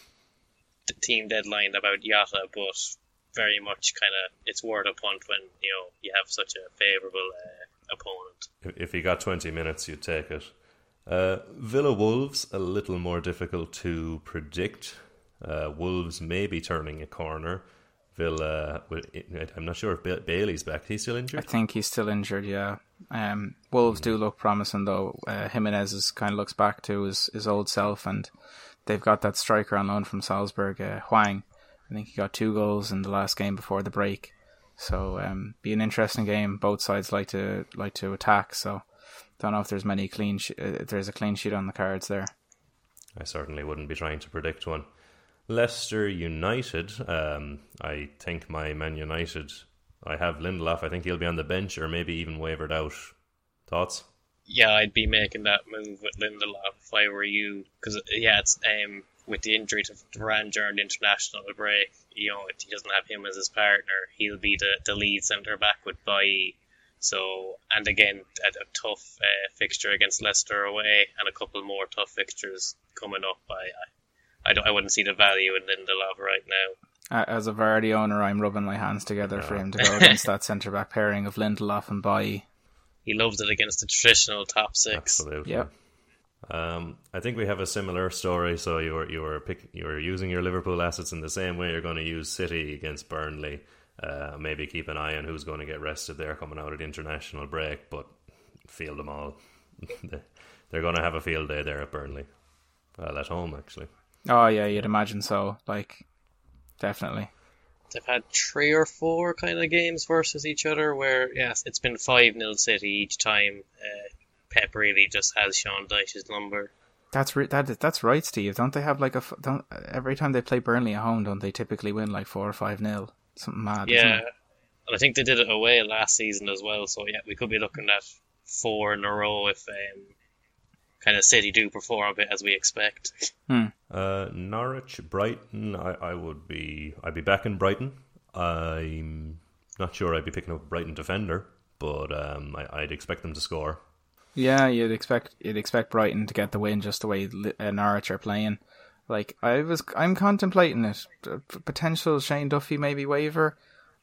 the team deadline about Jota, but very much kind of it's word of punt when you know you have such a favourable uh, opponent. If, if you got twenty minutes, you'd take it. Uh, Villa Wolves a little more difficult to predict. Uh, Wolves may be turning a corner. Villa, I'm not sure if Bailey's back. He's still injured. I think he's still injured. Yeah. Um, Wolves mm. do look promising though. Uh, Jimenez is kind of looks back to his, his old self, and they've got that striker on loan from Salzburg, uh, Hwang, I think he got two goals in the last game before the break. So um, be an interesting game. Both sides like to like to attack. So don't know if there's many clean sh- uh, if there's a clean sheet on the cards there. I certainly wouldn't be trying to predict one. Leicester United. Um, I think my Man United. I have Lindelof. I think he'll be on the bench or maybe even wavered out. Thoughts? Yeah, I'd be making that move with Lindelof if I were you, because yeah, it's um with the injury to Varane during the international break. You know, if he doesn't have him as his partner, he'll be the, the lead centre back with Bailly. So, and again, a, a tough uh, fixture against Leicester away, and a couple more tough fixtures coming up. I, I, I, I wouldn't see the value in Lindelof right now. As a Vardy owner, I'm rubbing my hands together for him to go against (laughs) that centre back pairing of Lindelof and Bailly. He loves it against the traditional top six. Absolutely. Yep. Um, I think we have a similar story. So you were you were pick, you were using your Liverpool assets in the same way you're going to use City against Burnley. Uh, maybe keep an eye on who's going to get rested there coming out of the international break, but field them all. (laughs) They're going to have a field day there at Burnley. Well, at home actually. Oh yeah, you'd imagine so. Like, definitely. They've had three or four kind of games versus each other where yes, it's been five 0 City each time. Uh, Pep really just has Sean Dyche's number. That's re- that that's right, Steve. Don't they have like a f- don't every time they play Burnley at home? Don't they typically win like four or five nil? Something mad. Yeah, and I think they did it away last season as well. So yeah, we could be looking at four in a row if um, kind of City do perform a bit as we expect. Hmm. Uh, Norwich, Brighton. I, I would be. I'd be back in Brighton. I'm not sure I'd be picking up a Brighton defender, but um, I, I'd expect them to score. Yeah, you'd expect you'd expect Brighton to get the win just the way uh, Norwich are playing. Like I was, I'm contemplating it. Potential Shane Duffy maybe waiver,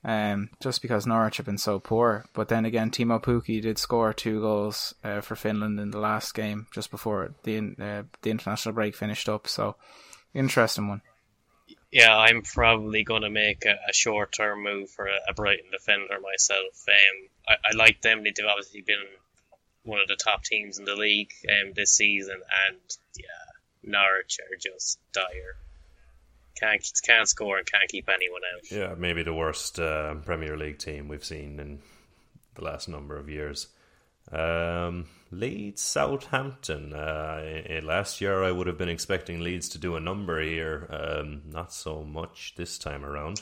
um, just because Norwich have been so poor. But then again, Teemu Pukki did score two goals uh, for Finland in the last game just before the uh, the international break finished up. So interesting one. Yeah, I'm probably going to make a, a short term move for a, a, Brighton defender myself. Um, I, I like them. They've obviously been one of the top teams in the league um, this season, and yeah, Norwich are just dire. Can't can't score and can't keep anyone out. Yeah, maybe the worst uh, Premier League team we've seen in the last number of years. Um, Leeds, Southampton. Uh, last year, I would have been expecting Leeds to do a number here. Um, not so much this time around.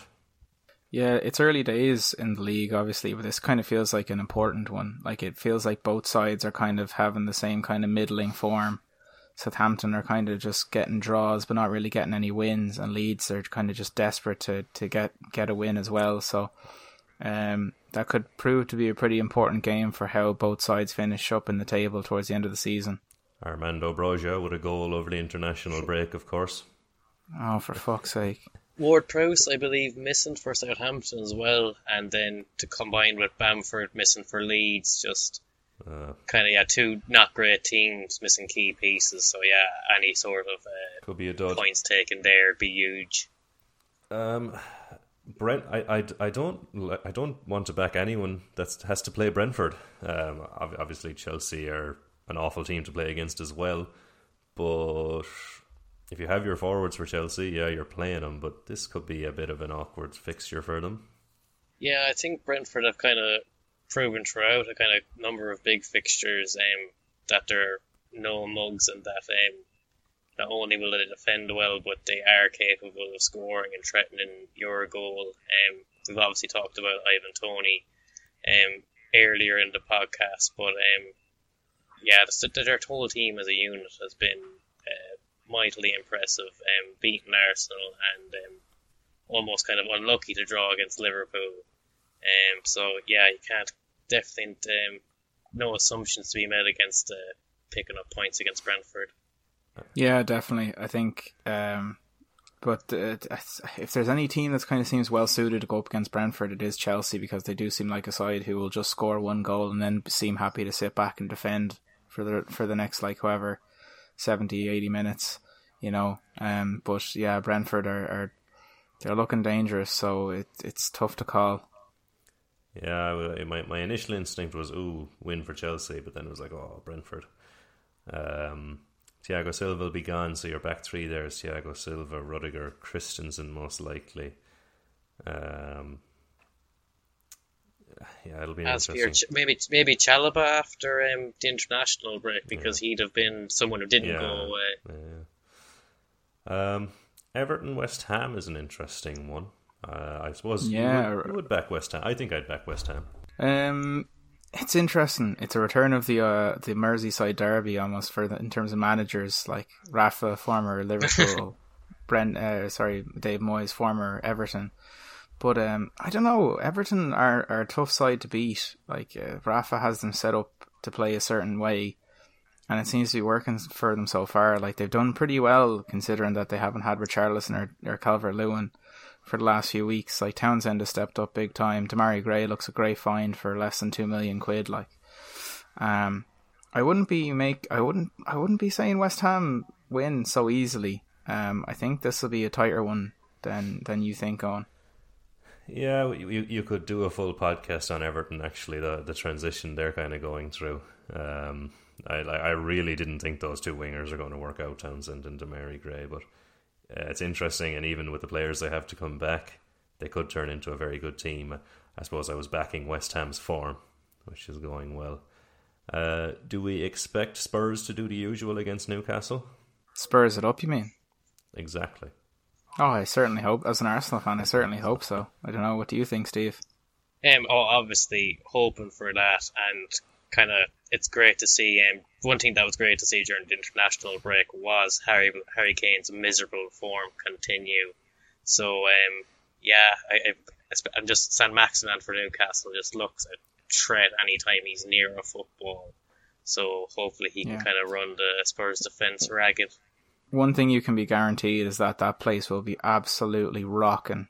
Yeah, it's early days in the league, obviously, but this kind of feels like an important one. Like it feels like both sides are kind of having the same kind of middling form. Southampton are kind of just getting draws, but not really getting any wins, and Leeds are kind of just desperate to, to get get a win as well. So, um, that could prove to be a pretty important game for how both sides finish up in the table towards the end of the season. Armando Broja with a goal over the international break, of course. Oh, for fuck's sake! Ward Prowse, I believe, missing for Southampton as well, and then to combine with Bamford missing for Leeds, just uh, kind of yeah, two not great teams missing key pieces. So yeah, any sort of uh, could be a points taken there be huge. Um, Brent, I, I, I don't I don't want to back anyone that has to play Brentford. Um, obviously Chelsea are an awful team to play against as well, but if you have your forwards for Chelsea, yeah, you're playing them, but this could be a bit of an awkward fixture for them. Yeah, I think Brentford have kind of proven throughout a kind of number of big fixtures um, that they're no mugs and that um, not only will they defend well, but they are capable of scoring and threatening your goal. Um, we've obviously talked about Ivan Toney um, earlier in the podcast, but um, yeah, the, their whole team as a unit has been mightily impressive, um, beating Arsenal and um, almost kind of unlucky to draw against Liverpool. Um, so yeah, you can't definitely um, no assumptions to be made against uh, picking up points against Brentford. Yeah, definitely. I think, um, but uh, if there's any team that kind of seems well suited to go up against Brentford, it is Chelsea because they do seem like a side who will just score one goal and then seem happy to sit back and defend for the for the next like however 70, 80 minutes, you know. Um, but yeah, Brentford are, are they're looking dangerous, so it it's tough to call. Yeah, my my initial instinct was ooh win for Chelsea, but then it was like oh Brentford. Um, Thiago Silva will be gone, so your back three there is Thiago Silva, Rudiger, Christensen most likely. Um, yeah, it'll be As interesting. Your, maybe maybe Chalobah after um, the international break because yeah. he'd have been someone who didn't yeah. go away. Yeah. Um, Everton West Ham is an interesting one. Uh, I suppose Yeah, you would, you would back West Ham. I think I'd back West Ham. Um, it's interesting. It's a return of the uh, the Merseyside derby almost for the, in terms of managers like Rafa, former Liverpool, (laughs) Brent, uh, sorry, Dave Moyes, former Everton. But um, I don't know. Everton are, are a tough side to beat. Like uh, Rafa has them set up to play a certain way, and it seems to be working for them so far. Like they've done pretty well considering that they haven't had Richarlison or, or Calvert Lewin for the last few weeks. Like Townsend has stepped up big time. Demarai Gray looks a great find for less than two million quid. Like, um, I wouldn't be make I wouldn't I wouldn't be saying West Ham win so easily. Um, I think this will be a tighter one than than you think on. Yeah, you, you could do a full podcast on Everton. Actually, the the transition they're kind of going through. Um, I I really didn't think those two wingers are going to work out, Townsend and Demarai Gray, but uh, it's interesting. And even with the players they have to come back, they could turn into a very good team. I suppose I was backing West Ham's form, which is going well. Uh, do we expect Spurs to do the usual against Newcastle? Spurs it up, you mean? Exactly. Oh, I certainly hope. As an Arsenal fan, I certainly hope so. I don't know. What do you think, Steve? Um, oh, obviously hoping for that, and kind of it's great to see. Um, one thing that was great to see during the international break was Harry Harry Kane's miserable form continue. So, um, yeah, I, I, I'm just Saint-Maximin for Newcastle just looks a threat anytime he's near a football. So hopefully he can Yeah. kind of run the Spurs defense ragged. One thing you can be guaranteed is that that place will be absolutely rocking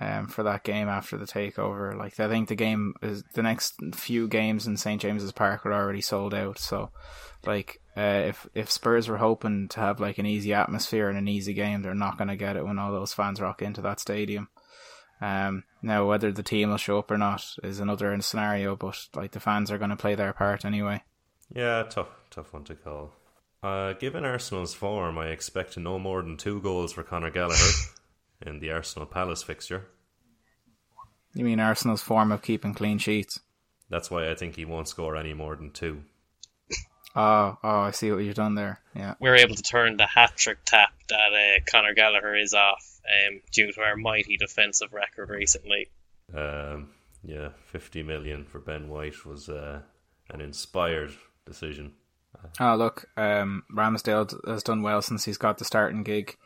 um, for that game after the takeover. Like I think the game is the next few games in St James's Park are already sold out. So, like uh, if if Spurs were hoping to have like an easy atmosphere and an easy game, they're not going to get it when all those fans rock into that stadium. Um, now whether the team will show up or not is another scenario, but like the fans are going to play their part anyway. Yeah, tough, tough one to call. Uh, given Arsenal's form, I expect no more than two goals for Conor Gallagher (laughs) in the Arsenal Palace fixture. You mean Arsenal's form of keeping clean sheets? That's why I think he won't score any more than two. (laughs) Oh, oh, I see what you've done there. Yeah. we're able to turn the hat trick tap that uh, Conor Gallagher is off um, due to our mighty defensive record recently. Um, yeah, 50 million for Ben White was uh, an inspired decision. Oh, look, um, Ramsdale has done well since he's got the starting gig.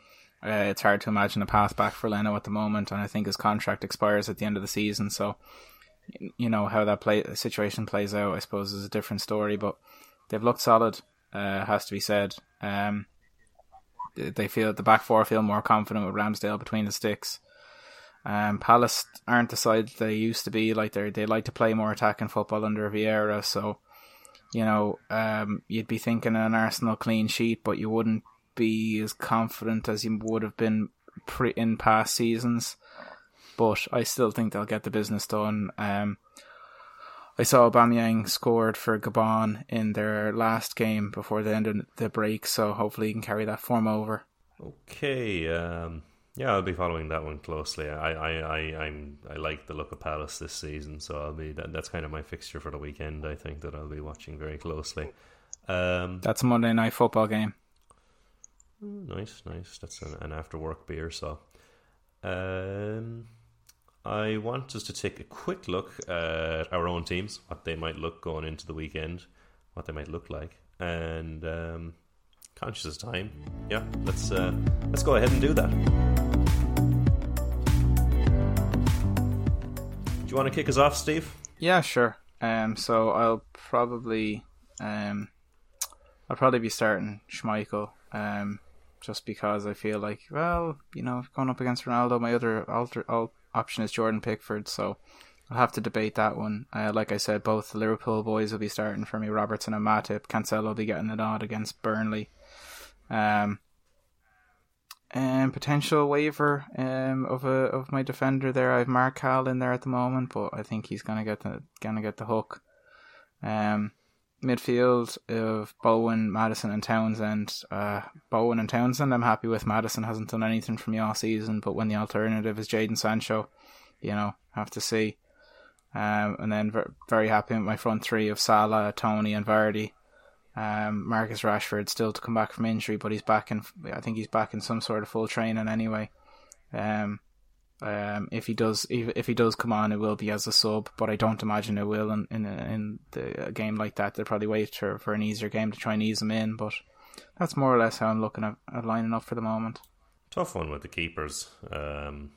Uh, it's hard to imagine a path back for Leno at the moment, and I think his contract expires at the end of the season. So, you know how that play situation plays out. I suppose is a different story, but they've looked solid. Uh, has to be said. Um, they- feel the back four feel more confident with Ramsdale between the sticks. Um, Palace aren't the side they used to be. Like they they like to play more attacking football under Vieira. So you know, um, you'd be thinking an Arsenal clean sheet, but you wouldn't be as confident as you would have been pre- in past seasons. But I still think they'll get the business done. Um, I saw Aubameyang scored for Gabon in their last game before the end of the break, so hopefully he can carry that form over. Okay, um, yeah, I'll be following that one closely. I, I, I, I'm, I like the look of Palace this season, so I'll be that, that's kind of my fixture for the weekend. I think that I'll be watching very closely. Um, That's a Monday night football game. nice, nice. That's an, an after work beer. So, um, I want us to take a quick look at our own teams, what they might look going into the weekend, what they might look like, and um, conscious of time. Yeah, let's uh, let's go ahead and do that. Do you want to kick us off, Steve? Yeah, sure. Um, so I'll probably, um, I'll probably be starting Schmeichel. Um, just because I feel like, well, you know, going up against Ronaldo, my other alter, al- option is Jordan Pickford. So I'll have to debate that one. Uh, like I said, both the Liverpool boys will be starting for me. Robertson and Matip. Cancelo will be getting it on against Burnley. Um, and potential waiver um of a of my defender there. I have Mark Cal in there at the moment, but I think he's gonna get the gonna get the hook. Um, midfield of Bowen, Maddison, and Townsend. Uh, Bowen and Townsend, I'm happy with. Maddison hasn't done anything for me all season, but when the alternative is Jadon Sancho, you know, have to see. Um, and then ver- very happy with my front three of Salah, Toney, and Vardy. Um, Marcus Rashford still to come back from injury, but he's back in. I think he's back in some sort of full training anyway. Um, um, if he does, if, if he does come on, it will be as a sub, but I don't imagine it will in in, in the, a game like that. They'll probably wait for, for an easier game to try and ease him in, but that's more or less how I'm looking at, at lining up for the moment. Tough one with the keepers. Um,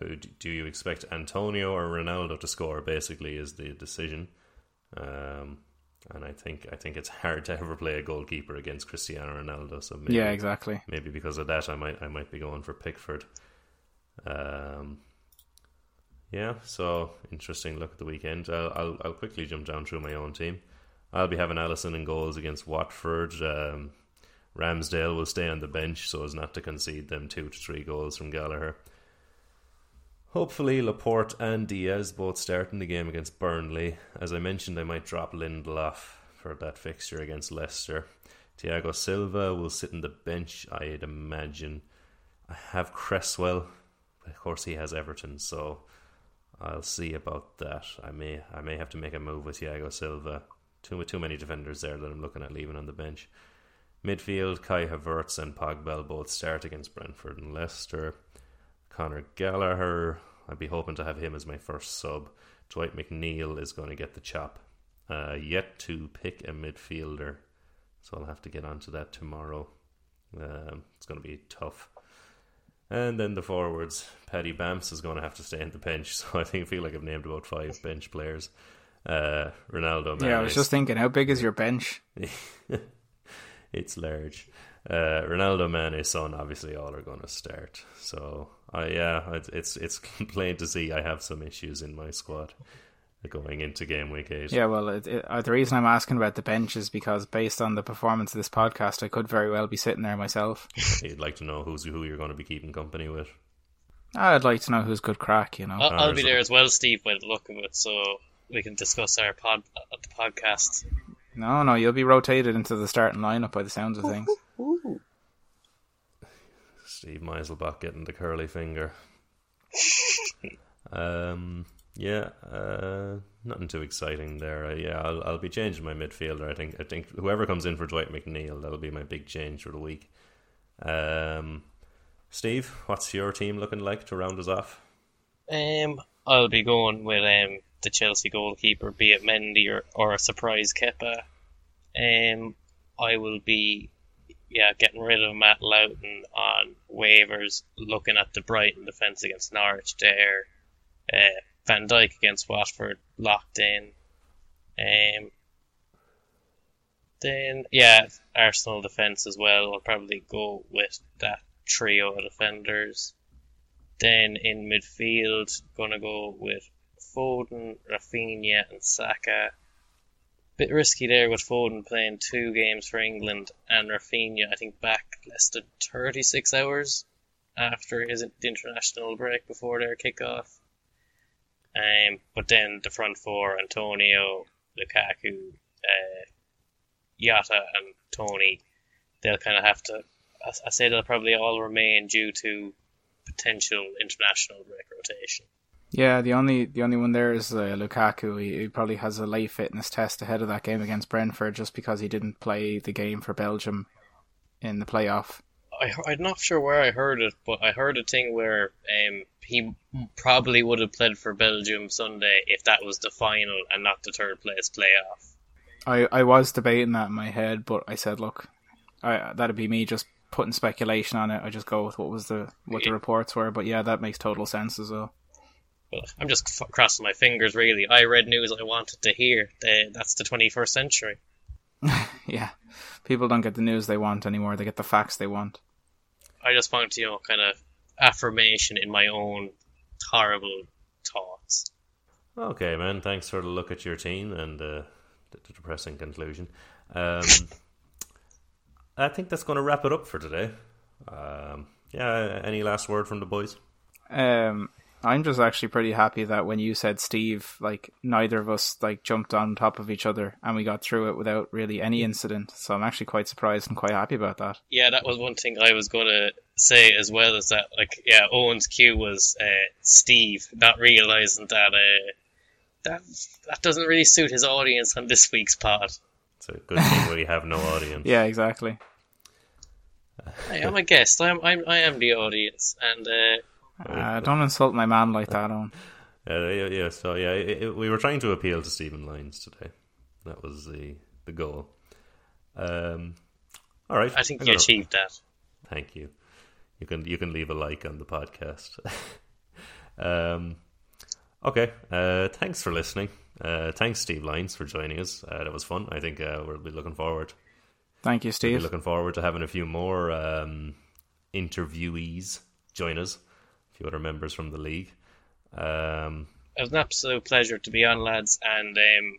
who do you expect Antonio or Ronaldo to score? Basically, is the decision. Um, and I think I think it's hard to ever play a goalkeeper against Cristiano Ronaldo. So maybe, yeah, exactly. Maybe because of that, I might I might be going for Pickford. Um, yeah, so interesting look at the weekend. I'll, I'll, I'll quickly jump down through my own team. I'll be having Alisson in goals against Watford. Um, Ramsdale will stay on the bench so as not to concede them two to three goals from Gallagher. Hopefully, Laporte and Dias both start in the game against Burnley. As I mentioned, I might drop Lindelof for that fixture against Leicester. Thiago Silva will sit in the bench, I'd imagine. I have Cresswell. Of course, he has Everton, so I'll see about that. I may I may have to make a move with Thiago Silva. Too too many defenders there that I'm looking at leaving on the bench. Midfield, Kai Havertz and Pogba both start against Brentford and Leicester. Conor Gallagher, I'd be hoping to have him as my first sub. Dwight McNeil is going to get the chop. Uh, yet to pick a midfielder, so I'll have to get onto that tomorrow. Um, it's going to be tough. And then the forwards, Paddy Bamps is going to have to stay in the bench. (laughs) So I think I feel like I've named about five bench players. Uh, Ronaldo. Yeah, I was just thinking, how big is your bench? (laughs) it's large. Uh, Ronaldo, Mane, Son, obviously all are going to start. So uh, yeah, it's it's (laughs) plain to see I have some issues in my squad going into game week eight. Yeah, well, it, it, uh, the reason I'm asking about the bench is because based on the performance of this podcast, I could very well be sitting there myself. (laughs) You'd like to know who's who you're going to be keeping company with. I'd like to know who's good crack. You know, I'll, I'll be there as well, Steve, by the look of it, so we can discuss our pod uh, the podcast. No, no, you'll be rotated into the starting lineup by the sounds of things. (laughs) Steve Meiselbach getting the curly finger. (laughs) um, yeah, uh, nothing too exciting there. Uh, yeah, I'll, I'll be changing my midfielder. I think I think whoever comes in for Dwight McNeil, that'll be my big change for the week. Um, Steve, what's your team looking like to round us off? Um, I'll be going with um the Chelsea goalkeeper, be it Mendy or, or a surprise Kepa. Um, I will be yeah, getting rid of Matt Lowton on waivers, looking at the Brighton defence against Norwich there. Uh, Van Dijk against Watford locked in. Um, then, yeah, Arsenal defence as well. I'll probably go with that trio of defenders. Then in midfield, gonna go with Foden, Raphinha, and Saka bit risky there with Foden playing two games for England and Raphinha, I think, back less than 36 hours after his international break before their kickoff. Um, but then the front four, Antonio, Lukaku, uh, Jota, and Toney, they'll kind of have to. I say they'll probably all remain due to potential international break rotation. Yeah, the only the only one there is uh, Lukaku. He, he, probably has a late fitness test ahead of that game against Brentford, just because he didn't play the game for Belgium in the playoff. I, I'm not sure where I heard it, but I heard a thing where um, he probably would have played for Belgium Sunday if that was the final and not the third place playoff. I, I was debating that in my head, but I said, look, I, that'd be me just putting speculation on it. I just go with what was the what the reports were. But yeah, that makes total sense as well. Well, I'm just f- crossing my fingers, really. I read news I wanted to hear. The, that's the 21st century. (laughs) yeah. People don't get the news they want anymore, they get the facts they want. I just want, you know, kind of affirmation in my own horrible thoughts. Okay, man. Thanks for the look at your team and uh, the, the depressing conclusion. Um, (laughs) I think that's going to wrap it up for today. Um, yeah, any last word from the boys? Um, I'm just actually pretty happy that when you said Steve, like neither of us like jumped on top of each other and we got through it without really any incident. So I'm actually quite surprised and quite happy about that. Yeah, that was one thing I was going to say as well is that like yeah, Owen's cue was uh, Steve, not realizing that uh, that that doesn't really suit his audience on this week's pod. It's a good thing we have no audience. (laughs) Yeah, exactly. Hey, I'm a guest. I'm, I'm I am the audience, and uh, Uh, don't insult my man like that, Owen. (laughs) Uh, yeah, yeah, so yeah, it, it- we were trying to appeal to Stephen Lyons today. That was the the goal. Um, all right, I think you gonna- achieved that. Thank you. You can you can leave a like on the podcast. (laughs) um, okay. Uh, thanks for listening. Uh, thanks, Steve Lyons, for joining us. Uh, that was fun. I think uh, we'll be looking forward. Thank you, Be Steve. looking forward to having a few more um, interviewees join us. A few other members from the league. Um, It was an absolute pleasure to be on, lads, and um,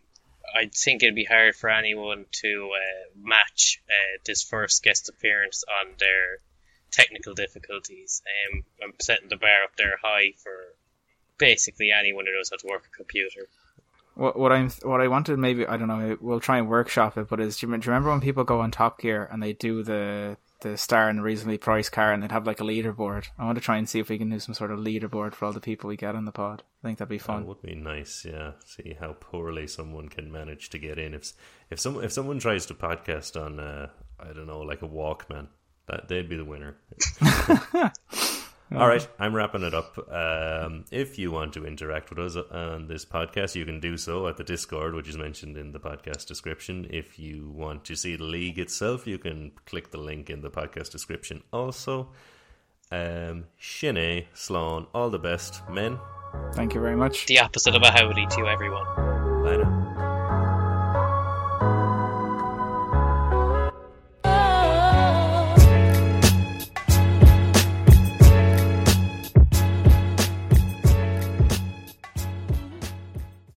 I think it'd be hard for anyone to uh, match uh, this first guest appearance on their technical difficulties. Um, I'm setting the bar up there high for basically anyone who knows how to work a computer. What what I'm what I wanted maybe I don't know we'll try and workshop it, but is do you, do you remember when people go on Top Gear and they do the the star and a reasonably priced car and they'd have like a leaderboard? I want to try and see if we can do some sort of leaderboard for all the people we get on the pod. I think that'd be fun. That would be nice, yeah. See how poorly someone can manage to get in. If if some if someone tries to podcast on, uh, I don't know, like a Walkman, that they'd be the winner. (laughs) (laughs) All right, I'm wrapping it up. Um, if you want to interact with us on this podcast, you can do so at the Discord, which is mentioned in the podcast description. If you want to see the league itself, you can click the link in the podcast description. Also, um, Shine, Sloan, all the best, men. Thank you very much. The opposite of a howdy to everyone.